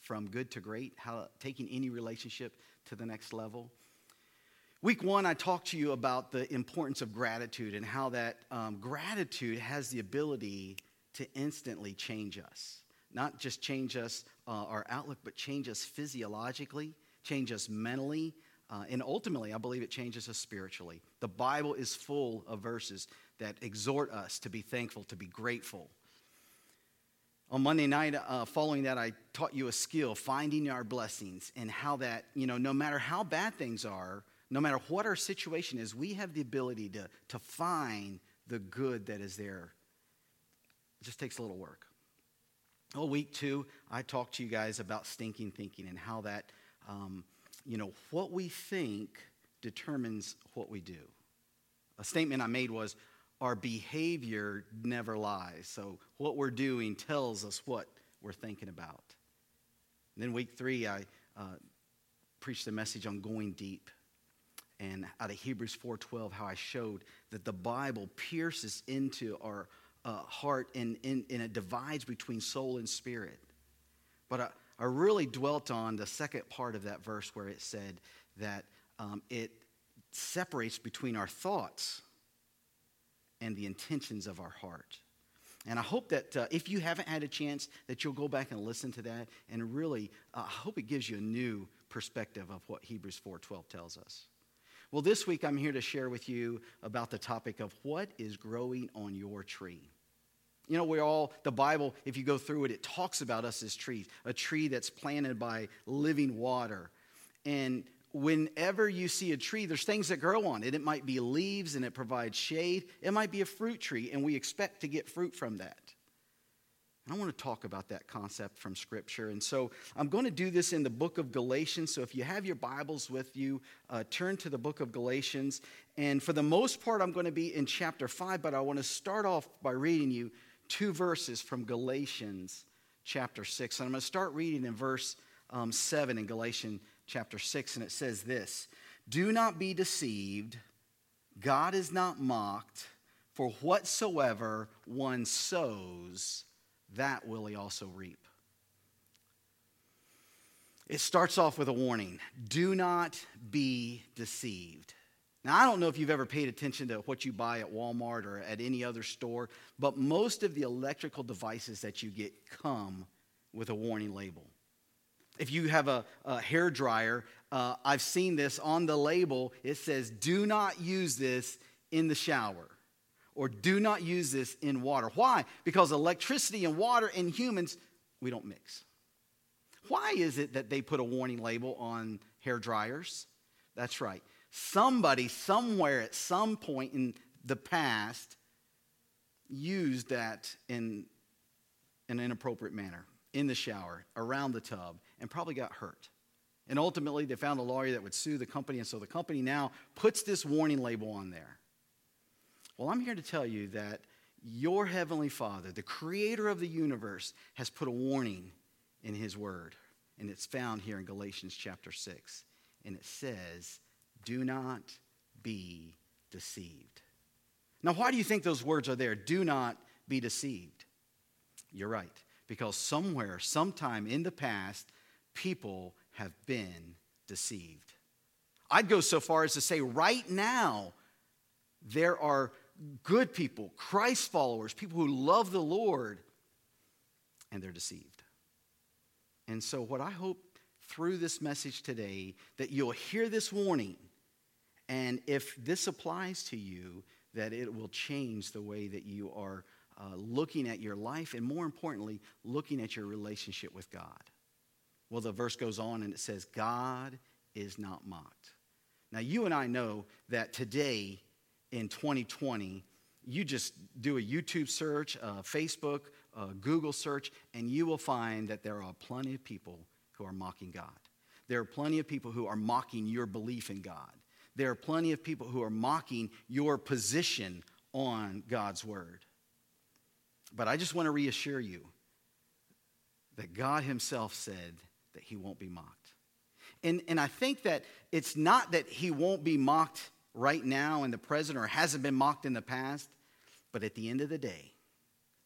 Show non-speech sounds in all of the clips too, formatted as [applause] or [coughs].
From good to great, how taking any relationship to the next level. Week one, I talked to you about the importance of gratitude and how that um, gratitude has the ability to instantly change us. Not just change us, uh, our outlook, but change us physiologically, change us mentally, uh, and ultimately, I believe it changes us spiritually. The Bible is full of verses that exhort us to be thankful, to be grateful. On Monday night, uh, following that, I taught you a skill, finding our blessings, and how that, you know, no matter how bad things are, no matter what our situation is, we have the ability to, to find the good that is there. It just takes a little work. Well, week two, I talked to you guys about stinking thinking and how that, um, you know, what we think determines what we do. A statement I made was, our behavior never lies. So what we're doing tells us what we're thinking about. And then week three, I uh, preached a message on going deep. And out of Hebrews 4.12, how I showed that the Bible pierces into our uh, heart and, and, and, it divides between soul and spirit. But I, I, really dwelt on the second part of that verse where it said that um, it separates between our thoughts and the intentions of our heart. And I hope that uh, if you haven't had a chance, that you'll go back and listen to that. And really, uh, I hope it gives you a new perspective of what Hebrews 4.12 tells us. Well, this week I'm here to share with you about the topic of what is growing on your tree. You know, we're all, the Bible, if you go through it, it talks about us as trees, a tree that's planted by living water. And whenever you see a tree, there's things that grow on it. It might be leaves and it provides shade. It might be a fruit tree, and we expect to get fruit from that. And I want to talk about that concept from Scripture. And so I'm going to do this in the book of Galatians. So if you have your Bibles with you, uh, turn to the book of Galatians. And for the most part, I'm going to be in chapter 5, but I want to start off by reading you two verses from Galatians chapter 6. And I'm going to start reading in verse um, 7 in Galatians chapter 6, and it says this Do not be deceived, God is not mocked, for whatsoever one sows, that will he also reap. It starts off with a warning do not be deceived. Now, I don't know if you've ever paid attention to what you buy at Walmart or at any other store, but most of the electrical devices that you get come with a warning label. If you have a, a hair dryer, uh, I've seen this on the label. It says, do not use this in the shower or do not use this in water. Why? Because electricity and water and humans, we don't mix. Why is it that they put a warning label on hair dryers? That's right. Somebody, somewhere, at some point in the past, used that in, in an inappropriate manner in the shower, around the tub, and probably got hurt. And ultimately, they found a lawyer that would sue the company, and so the company now puts this warning label on there. Well, I'm here to tell you that your Heavenly Father, the creator of the universe, has put a warning in His Word. And it's found here in Galatians chapter 6. And it says, Do not be deceived. Now, why do you think those words are there? Do not be deceived. You're right because somewhere, sometime in the past, people have been deceived. I'd go so far as to say, right now, there are good people, Christ followers, people who love the Lord, and they're deceived. And so, what I hope through this message today that you'll hear this warning, and if this applies to you, that it will change the way that you are uh, looking at your life, and more importantly, looking at your relationship with God. Well, the verse goes on and it says, God is not mocked. Now, you and I know that today in 2020, you just do a YouTube search, a Facebook, a Google search, and you will find that there are plenty of people who are mocking God. There are plenty of people who are mocking your belief in God. There are plenty of people who are mocking your position on God's word. But I just want to reassure you that God Himself said that He won't be mocked. And, and I think that it's not that He won't be mocked right now in the present or hasn't been mocked in the past, but at the end of the day,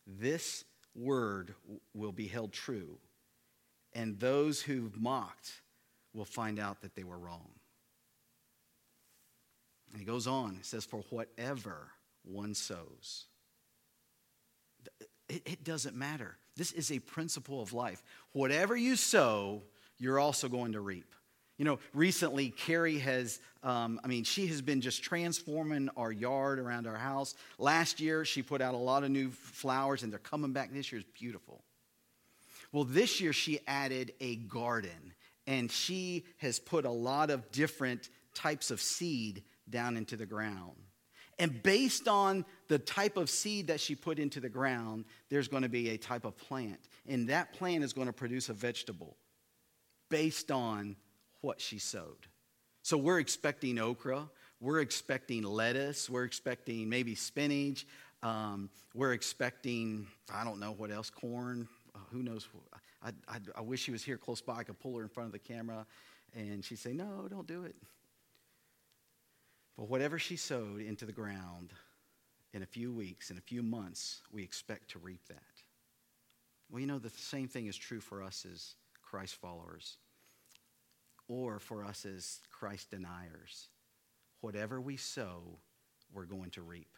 this word will be held true. And those who've mocked will find out that they were wrong. And he goes on, he says, For whatever one sows, it, it doesn't matter. This is a principle of life. Whatever you sow, you're also going to reap. You know, recently, Carrie has, um, I mean, she has been just transforming our yard around our house. Last year, she put out a lot of new flowers, and they're coming back this year. It's beautiful. Well, this year, she added a garden, and she has put a lot of different types of seed down into the ground. And based on the type of seed that she put into the ground, there's going to be a type of plant. And that plant is going to produce a vegetable based on what she sowed. So we're expecting okra, we're expecting lettuce, we're expecting maybe spinach, um, we're expecting, I don't know what else, corn, uh, who knows. I, I, I wish she was here close by. I could pull her in front of the camera and she'd say, No, don't do it. But whatever she sowed into the ground, in a few weeks, in a few months, we expect to reap that. Well, you know, the same thing is true for us as Christ followers or for us as Christ deniers. Whatever we sow, we're going to reap.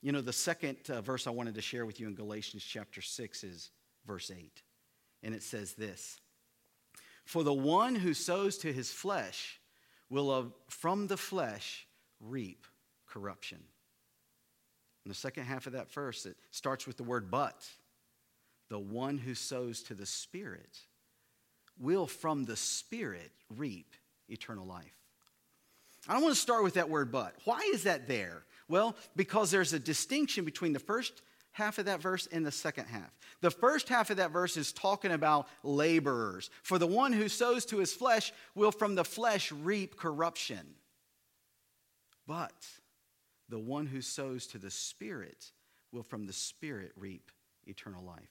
You know, the second uh, verse I wanted to share with you in Galatians chapter 6 is verse 8. And it says this For the one who sows to his flesh will uh, from the flesh reap corruption. In the second half of that verse, it starts with the word but. The one who sows to the Spirit will from the Spirit reap eternal life. I don't want to start with that word but. Why is that there? Well, because there's a distinction between the first half of that verse and the second half. The first half of that verse is talking about laborers. For the one who sows to his flesh will from the flesh reap corruption. But the one who sows to the Spirit will from the Spirit reap eternal life.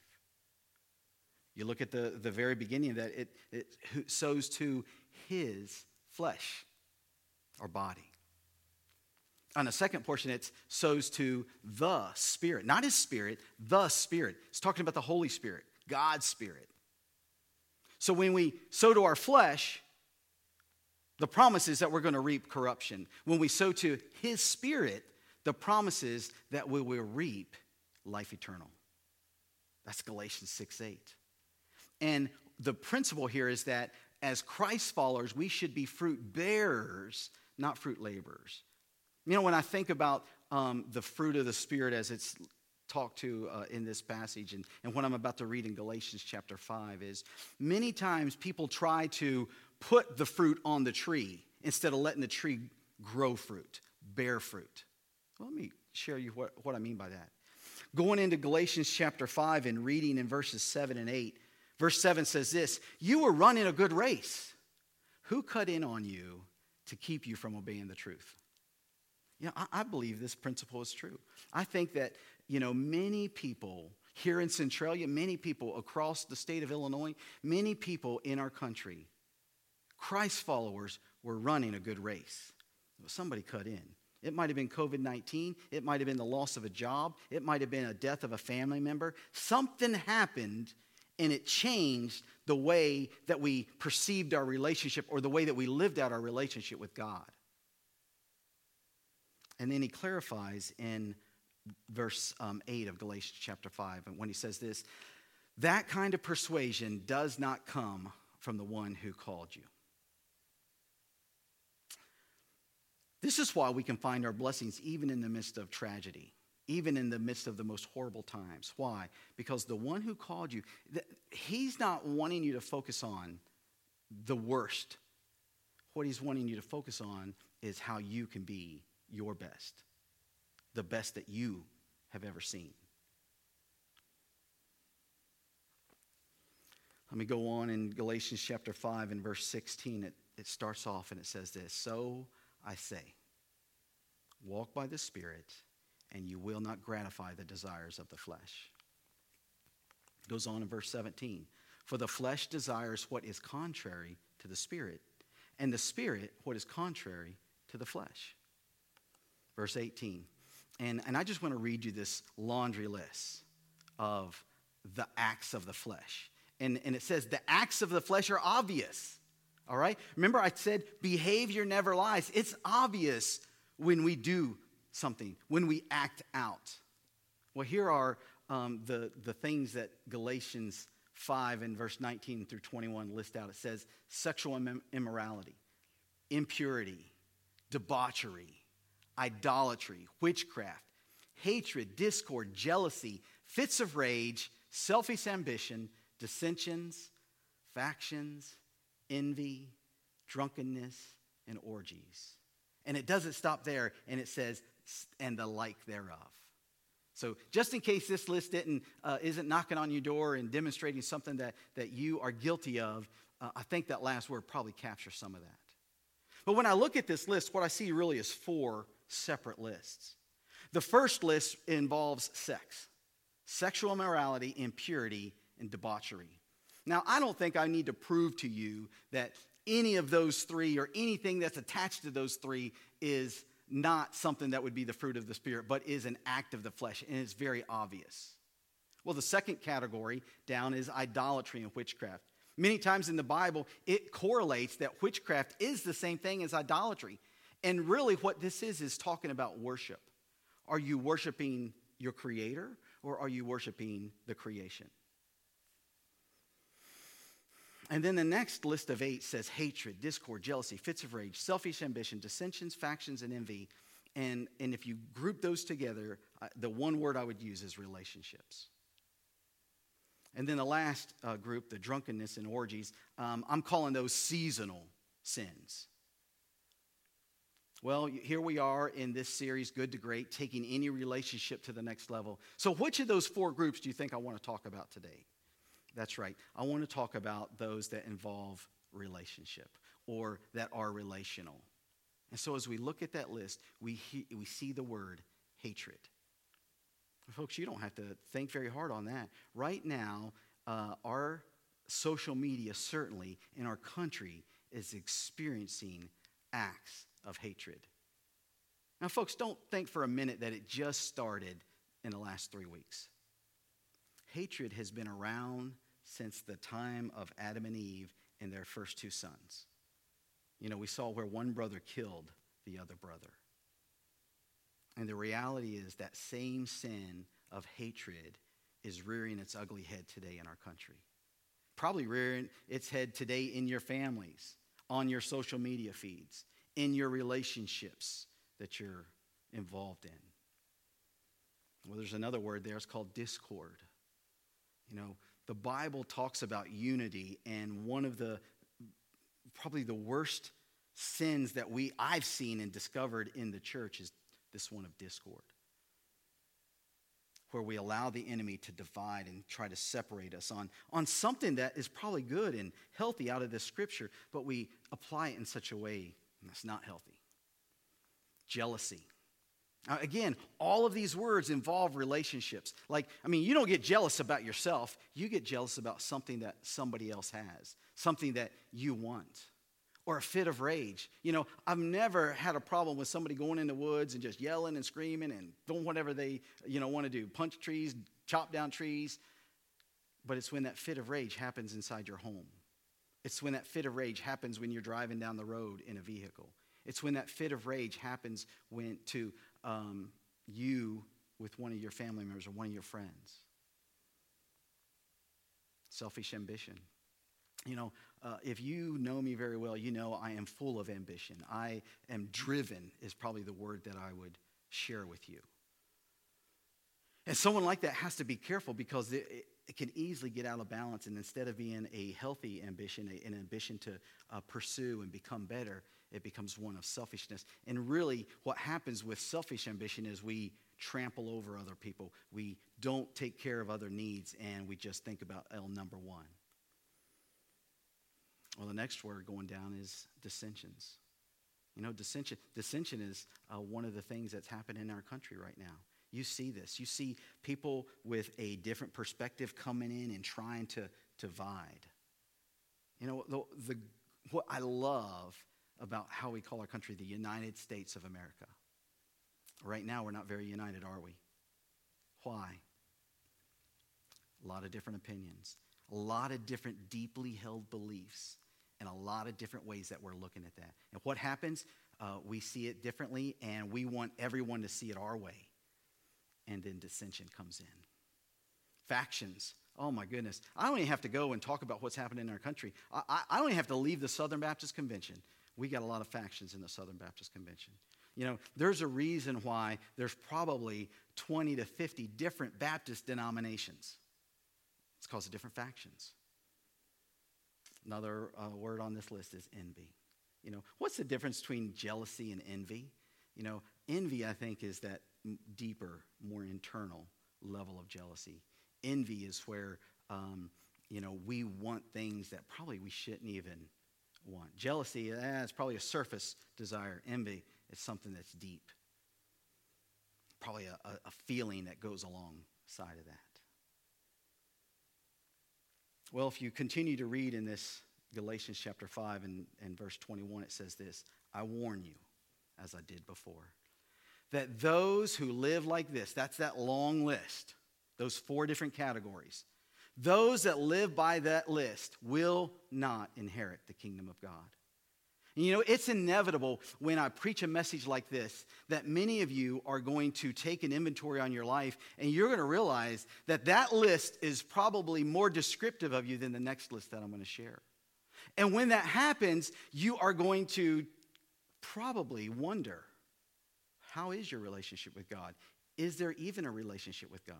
You look at the, the very beginning of that, it, it sows to his flesh or body. On the second portion, it sows to the Spirit, not his spirit, the Spirit. It's talking about the Holy Spirit, God's Spirit. So when we sow to our flesh, the promise is that we're going to reap corruption. When we sow to his Spirit, the promise is that we will reap life eternal. That's Galatians 6 8. And the principle here is that as Christ followers, we should be fruit bearers, not fruit laborers. You know, when I think about um, the fruit of the Spirit as it's talked to uh, in this passage and, and what I'm about to read in Galatians chapter 5 is many times people try to put the fruit on the tree instead of letting the tree grow fruit, bear fruit. Well, let me share you what, what I mean by that. Going into Galatians chapter 5 and reading in verses 7 and 8, Verse 7 says this You were running a good race. Who cut in on you to keep you from obeying the truth? You know, I, I believe this principle is true. I think that, you know, many people here in Centralia, many people across the state of Illinois, many people in our country, Christ followers were running a good race. Somebody cut in. It might have been COVID 19. It might have been the loss of a job. It might have been a death of a family member. Something happened and it changed the way that we perceived our relationship or the way that we lived out our relationship with God. And then he clarifies in verse um, 8 of Galatians chapter 5 and when he says this that kind of persuasion does not come from the one who called you. This is why we can find our blessings even in the midst of tragedy even in the midst of the most horrible times. Why? Because the one who called you, he's not wanting you to focus on the worst. What he's wanting you to focus on is how you can be your best. the best that you have ever seen. Let me go on in Galatians chapter 5 and verse 16. It, it starts off and it says this So I say, walk by the Spirit, and you will not gratify the desires of the flesh. It goes on in verse 17. For the flesh desires what is contrary to the Spirit, and the Spirit what is contrary to the flesh. Verse 18. And, and I just want to read you this laundry list of the acts of the flesh. And, and it says the acts of the flesh are obvious. All right? Remember, I said behavior never lies. It's obvious when we do something, when we act out. Well, here are um, the, the things that Galatians 5 and verse 19 through 21 list out. It says sexual immorality, impurity, debauchery, idolatry, witchcraft, hatred, discord, jealousy, fits of rage, selfish ambition, dissensions, factions, envy, drunkenness, and orgies. And it doesn't stop there, and it says, and the like thereof. So, just in case this list didn't, uh, isn't knocking on your door and demonstrating something that, that you are guilty of, uh, I think that last word probably captures some of that. But when I look at this list, what I see really is four separate lists. The first list involves sex, sexual immorality, impurity, and debauchery. Now, I don't think I need to prove to you that any of those three or anything that's attached to those three is not something that would be the fruit of the Spirit, but is an act of the flesh, and it's very obvious. Well, the second category down is idolatry and witchcraft. Many times in the Bible, it correlates that witchcraft is the same thing as idolatry. And really, what this is, is talking about worship. Are you worshiping your Creator, or are you worshiping the creation? And then the next list of eight says hatred, discord, jealousy, fits of rage, selfish ambition, dissensions, factions, and envy. And, and if you group those together, uh, the one word I would use is relationships. And then the last uh, group, the drunkenness and orgies, um, I'm calling those seasonal sins. Well, here we are in this series, Good to Great, taking any relationship to the next level. So, which of those four groups do you think I want to talk about today? That's right. I want to talk about those that involve relationship or that are relational. And so as we look at that list, we, he, we see the word hatred. Folks, you don't have to think very hard on that. Right now, uh, our social media, certainly in our country, is experiencing acts of hatred. Now, folks, don't think for a minute that it just started in the last three weeks. Hatred has been around since the time of Adam and Eve and their first two sons. You know, we saw where one brother killed the other brother. And the reality is that same sin of hatred is rearing its ugly head today in our country. Probably rearing its head today in your families, on your social media feeds, in your relationships that you're involved in. Well, there's another word there, it's called discord. You know, the Bible talks about unity, and one of the probably the worst sins that we I've seen and discovered in the church is this one of discord. Where we allow the enemy to divide and try to separate us on, on something that is probably good and healthy out of this scripture, but we apply it in such a way that's not healthy. Jealousy now, again, all of these words involve relationships. Like, I mean, you don't get jealous about yourself, you get jealous about something that somebody else has, something that you want. Or a fit of rage. You know, I've never had a problem with somebody going in the woods and just yelling and screaming and doing whatever they, you know, want to do punch trees, chop down trees. But it's when that fit of rage happens inside your home. It's when that fit of rage happens when you're driving down the road in a vehicle. It's when that fit of rage happens when to um, you with one of your family members or one of your friends. Selfish ambition. You know, uh, if you know me very well, you know I am full of ambition. I am driven, is probably the word that I would share with you. And someone like that has to be careful because it, it, it can easily get out of balance. And instead of being a healthy ambition, a, an ambition to uh, pursue and become better, it becomes one of selfishness. And really, what happens with selfish ambition is we trample over other people. We don't take care of other needs, and we just think about L number one. Well, the next word going down is dissensions. You know, dissension, dissension is uh, one of the things that's happening in our country right now. You see this. You see people with a different perspective coming in and trying to, divide. You know, the, the, what I love about how we call our country the United States of America. Right now, we're not very united, are we? Why? A lot of different opinions, a lot of different deeply held beliefs, and a lot of different ways that we're looking at that. And what happens? Uh, we see it differently, and we want everyone to see it our way. And then dissension comes in. Factions. Oh my goodness. I don't even have to go and talk about what's happening in our country. I, I, I don't even have to leave the Southern Baptist Convention. We got a lot of factions in the Southern Baptist Convention. You know, there's a reason why there's probably 20 to 50 different Baptist denominations. It's because of different factions. Another uh, word on this list is envy. You know, what's the difference between jealousy and envy? You know, envy, I think, is that deeper, more internal level of jealousy. Envy is where, um, you know, we want things that probably we shouldn't even want. Jealousy, eh, it's probably a surface desire. Envy is something that's deep. Probably a, a feeling that goes alongside of that. Well, if you continue to read in this Galatians chapter 5 and, and verse 21, it says this I warn you, as I did before, that those who live like this, that's that long list, those four different categories, those that live by that list will not inherit the kingdom of God. And you know, it's inevitable when I preach a message like this that many of you are going to take an inventory on your life and you're going to realize that that list is probably more descriptive of you than the next list that I'm going to share. And when that happens, you are going to probably wonder how is your relationship with God? Is there even a relationship with God?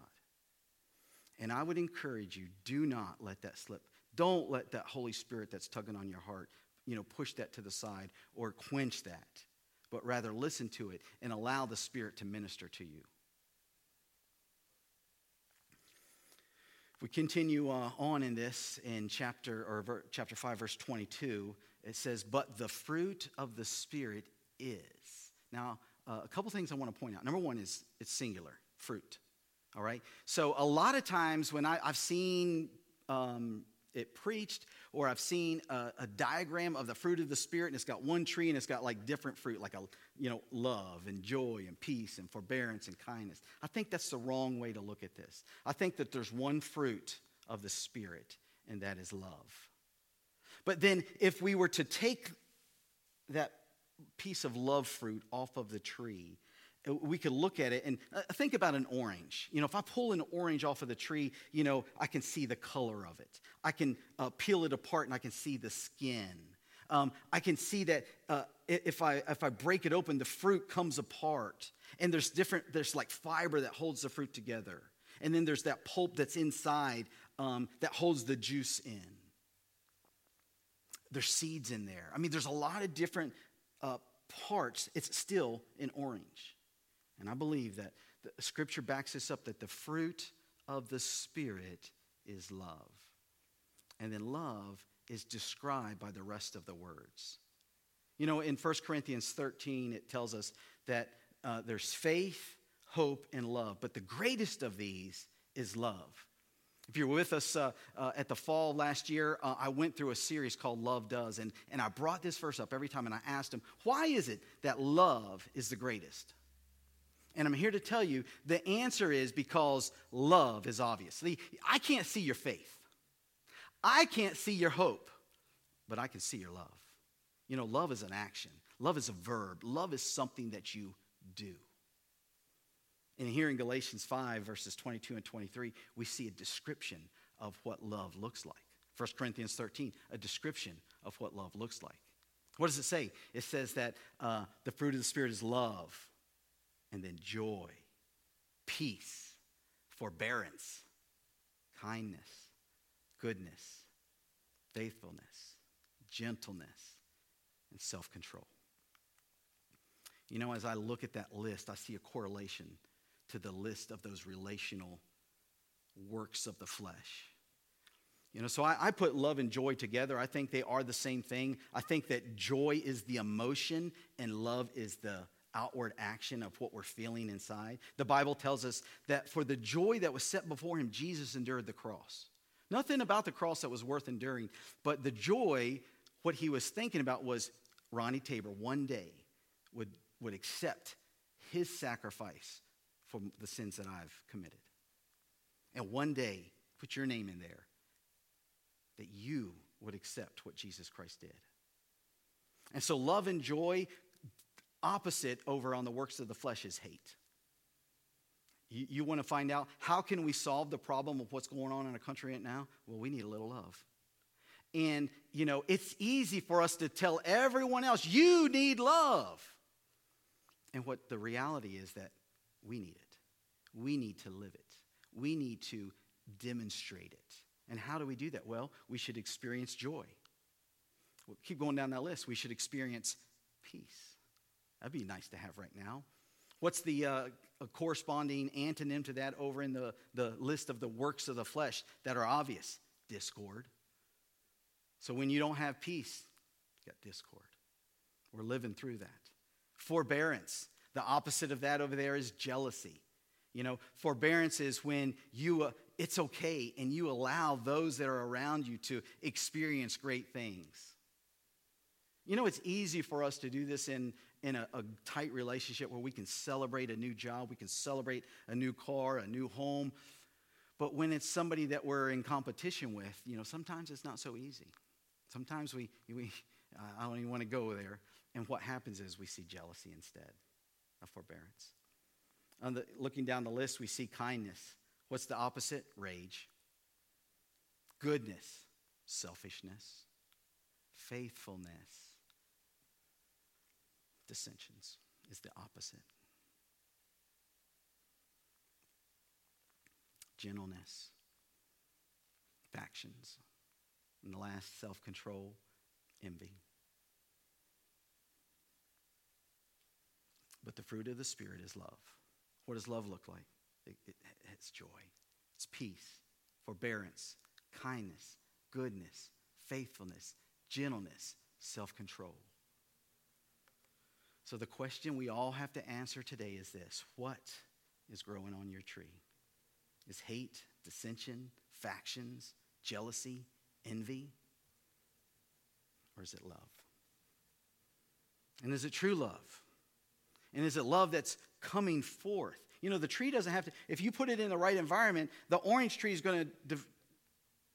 And I would encourage you do not let that slip. Don't let that Holy Spirit that's tugging on your heart, you know, push that to the side or quench that, but rather listen to it and allow the Spirit to minister to you. If we continue uh, on in this in chapter or ver, chapter 5 verse 22, it says, "But the fruit of the Spirit is." Now, uh, a couple things I want to point out. Number one is it's singular, fruit. All right? So, a lot of times when I, have seen um, it preached, or I've seen a, a, diagram of the fruit of the Spirit, and it's got one tree and it's got like different fruit, like a, you know, love and joy and peace and forbearance and kindness. I think that's the wrong way to look at this. I think that there's one fruit of the Spirit, and that is love. But then, if we were to take that piece of love fruit off of the tree we could look at it and uh, think about an orange. You know, if I pull an orange off of the tree, you know, I can see the color of it. I can uh, peel it apart and I can see the skin. Um, I can see that uh, if, I, if I break it open, the fruit comes apart. And there's different, there's like fiber that holds the fruit together. And then there's that pulp that's inside um, that holds the juice in. There's seeds in there. I mean, there's a lot of different uh, parts. It's still an orange. And I believe that the scripture backs this up that the fruit of the Spirit is love. And then love is described by the rest of the words. You know, in 1 Corinthians 13, it tells us that uh, there's faith, hope, and love, but the greatest of these is love. If you're with us uh, uh, at the fall last year, uh, I went through a series called Love Does, and, and I brought this verse up every time, and I asked him, why is it that love is the greatest? And I'm here to tell you the answer is because love is obvious. I can't see your faith, I can't see your hope, but I can see your love. You know, love is an action, love is a verb, love is something that you do. And here in Galatians 5, verses 22 and 23, we see a description of what love looks like. 1 Corinthians 13, a description of what love looks like. What does it say? It says that uh, the fruit of the Spirit is love, and then joy, peace, forbearance, kindness, goodness, faithfulness, gentleness, and self control. You know, as I look at that list, I see a correlation to the list of those relational works of the flesh. You know, so I, I, put love and joy together. I think they are the same thing. I think that joy is the emotion and love is the outward action of what we're feeling inside. The Bible tells us that for the joy that was set before him, Jesus endured the cross. Nothing about the cross that was worth enduring, but the joy, what he was thinking about was Ronnie Tabor one day would, would accept his sacrifice for the sins that I've committed. And one day, put your name in there that you would accept what Jesus Christ did. And so, love and joy, opposite over on the works of the flesh, is hate. You, you want to find out how can we solve the problem of what's going on in our country right now? Well, we need a little love. And, you know, it's easy for us to tell everyone else, you need love. And what the reality is that we need it. We need to live it. We need to demonstrate it. And how do we do that? Well, we should experience joy. We'll keep going down that list. We should experience peace. That'd be nice to have right now. What's the uh, corresponding antonym to that over in the, the list of the works of the flesh that are obvious? Discord. So when you don't have peace, you got discord. We're living through that. Forbearance. The opposite of that over there is jealousy. You know, forbearance is when you, uh, it's okay and you allow those that are around you to experience great things. You know, it's easy for us to do this in, in a, a, tight relationship where we can celebrate a new job, we can celebrate a new car, a new home. But when it's somebody that we're in competition with, you know, sometimes it's not so easy. Sometimes we, we I don't even want to go there. And what happens is we see jealousy instead of forbearance. The, looking down the list, we see kindness. What's the opposite? Rage. Goodness, selfishness, faithfulness, dissensions is the opposite. Gentleness, factions, and the last, self control, envy. But the fruit of the Spirit is love. What does love look like? It, it, it's joy, it's peace, forbearance, kindness, goodness, faithfulness, gentleness, self control. So, the question we all have to answer today is this What is growing on your tree? Is hate, dissension, factions, jealousy, envy? Or is it love? And is it true love? And is it love that's coming forth? You know, the tree doesn't have to, if you put it in the right environment, the orange tree is going to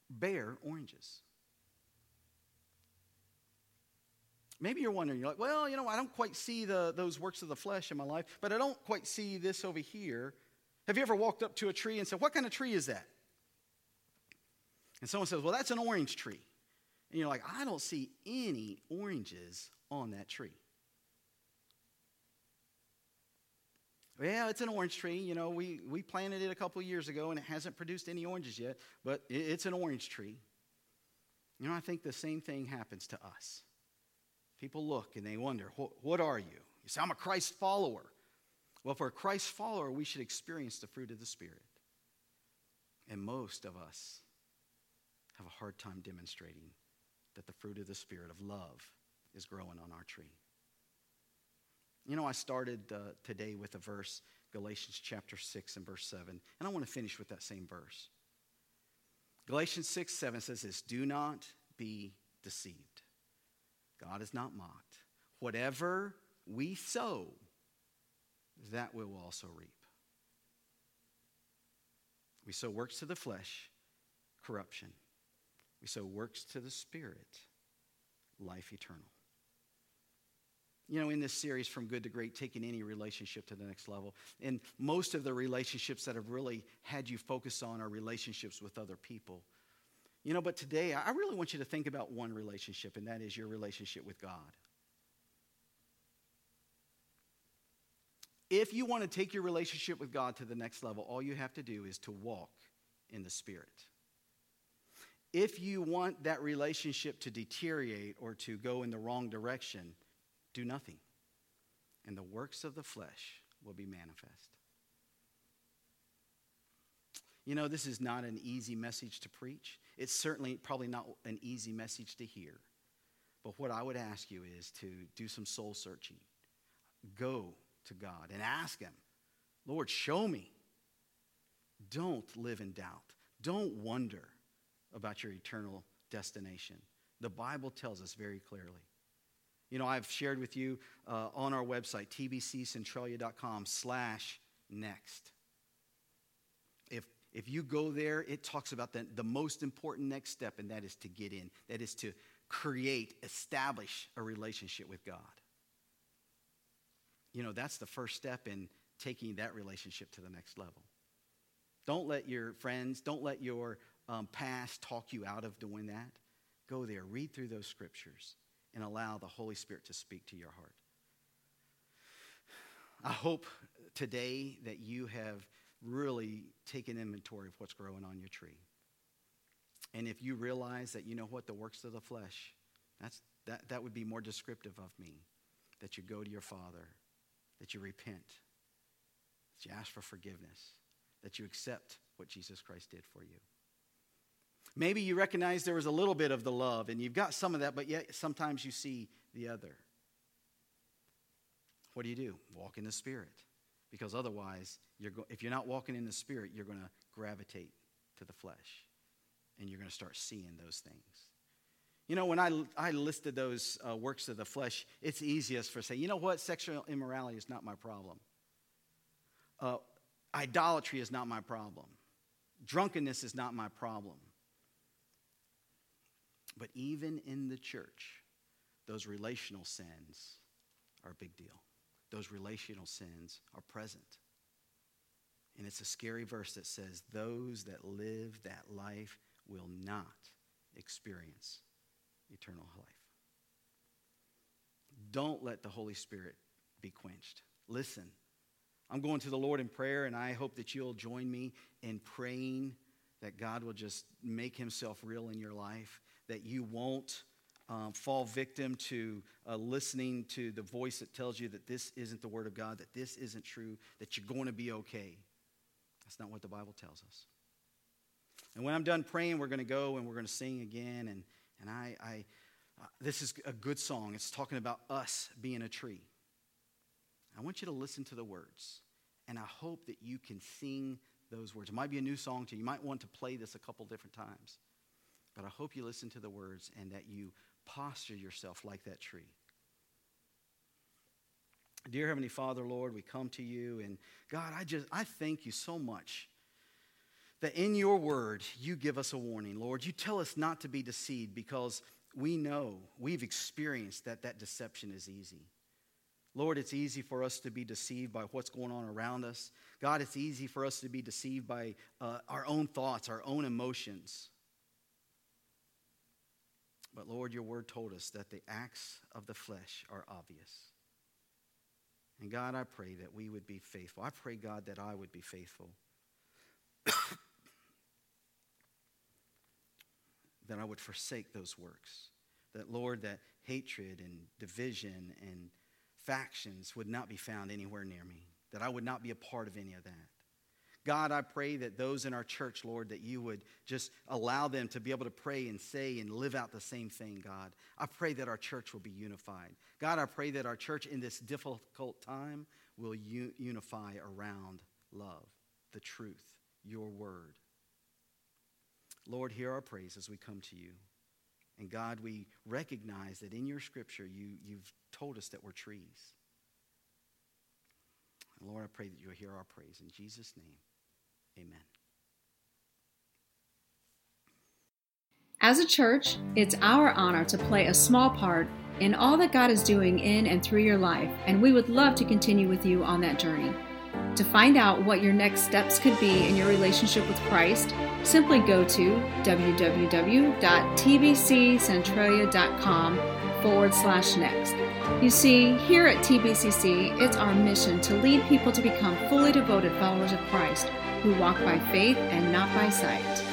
bear oranges. Maybe you're wondering, you're like, well, you know, I don't quite see the, those works of the flesh in my life, but I don't quite see this over here. Have you ever walked up to a tree and said, what kind of tree is that? And someone says, well, that's an orange tree. And you're like, I don't see any oranges on that tree. Yeah, it's an orange tree. You know, we, we planted it a couple years ago and it hasn't produced any oranges yet, but it, it's an orange tree. You know, I think the same thing happens to us. People look and they wonder, what are you? You say, I'm a Christ follower. Well, for a Christ follower, we should experience the fruit of the Spirit. And most of us have a hard time demonstrating that the fruit of the Spirit of love is growing on our tree. You know, I started uh, today with a verse, Galatians chapter 6 and verse 7, and I want to finish with that same verse. Galatians 6 7 says this Do not be deceived. God is not mocked. Whatever we sow, that we will also reap. We sow works to the flesh, corruption. We sow works to the spirit, life eternal. You know, in this series, From Good to Great, taking any relationship to the next level. And most of the relationships that have really had you focus on are relationships with other people. You know, but today, I really want you to think about one relationship, and that is your relationship with God. If you want to take your relationship with God to the next level, all you have to do is to walk in the Spirit. If you want that relationship to deteriorate or to go in the wrong direction, do nothing. and the works of the flesh will be manifest. You know, this is not an easy message to preach. It's certainly probably not an easy message to hear. But what I would ask you is to do some soul searching. Go to God and ask Him, Lord, show me. Don't live in doubt. Don't wonder about your eternal destination. The Bible tells us very clearly. You know, I've shared with you uh, on our website, tbccentralia.com slash next. If, if you go there, it talks about the, the most important next step, and that is to get in. That is to create, establish a relationship with God. You know, that's the first step in taking that relationship to the next level. Don't let your friends, don't let your um, past talk you out of doing that. Go there, read through those scriptures, and allow the Holy Spirit to speak to your heart. I hope today that you have really taken inventory of what's growing on your tree. And if you realize that, you know what, the works of the flesh, that's, that, that would be more descriptive of me. That you go to your Father, that you repent, that you ask for forgiveness, that you accept what Jesus Christ did for you. Maybe you recognize there was a little bit of the love and you've got some of that, but yet sometimes you see the other. What do you do? Walk in the Spirit. Because otherwise, you're go- if you're not walking in the Spirit, you're going to gravitate to the flesh and you're going to start seeing those things. You know, when I, I listed those uh, works of the flesh, it's easiest for say, you know what? Sexual immorality is not my problem. Uh, idolatry is not my problem. Drunkenness is not my problem. But even in the church, those relational sins are a big deal. Those relational sins are present. And it's a scary verse that says, Those that live that life will not experience eternal life. Don't let the Holy Spirit be quenched. Listen, I'm going to the Lord in prayer, and I hope that you'll join me in praying that God will just make himself real in your life, that you won't um, fall victim to uh, listening to the voice that tells you that this isn't the Word of God, that this isn't true, that you're going to be okay. That's not what the Bible tells us. And when I'm done praying, we're going to go and we're going to sing again. And, and I, I uh, this is a good song. It's talking about us being a tree. I want you to listen to the words. And I hope that you can sing those words. It might be a new song to you. You might want to play this a couple different times. But I hope you listen to the words and that you posture yourself like that tree. Dear Heavenly Father, Lord, we come to you and God, I just I thank you so much that in your word you give us a warning, Lord. You tell us not to be deceived because we know, we've experienced that that deception is easy. Lord, it's easy for us to be deceived by what's going on around us. God, it's easy for us to be deceived by uh, our own thoughts, our own emotions. But Lord, your word told us that the acts of the flesh are obvious. And God, I pray that we would be faithful. I pray, God, that I would be faithful. [coughs] that I would forsake those works. That, Lord, that hatred and division and factions would not be found anywhere near me. That I would not be a part of any of that. God, I pray that those in our church, Lord, that you would just allow them to be able to pray and say and live out the same thing, God. I pray that our church will be unified. God, I pray that our church in this difficult time will unify around love, the truth, your word. Lord, hear our praise as we come to you. And God, we recognize that in your scripture, you, you've told us that we're trees. And Lord, I pray that you'll hear our praise. In Jesus' name, amen. As a church, it's our honor to play a small part in all that God is doing in and through your life, and we would love to continue with you on that journey. To find out what your next steps could be in your relationship with Christ, simply go to www.tbccentralia.com forward slash next. You see, here at TBCC, it's our mission to lead people to become fully devoted followers of Christ who walk by faith and not by sight.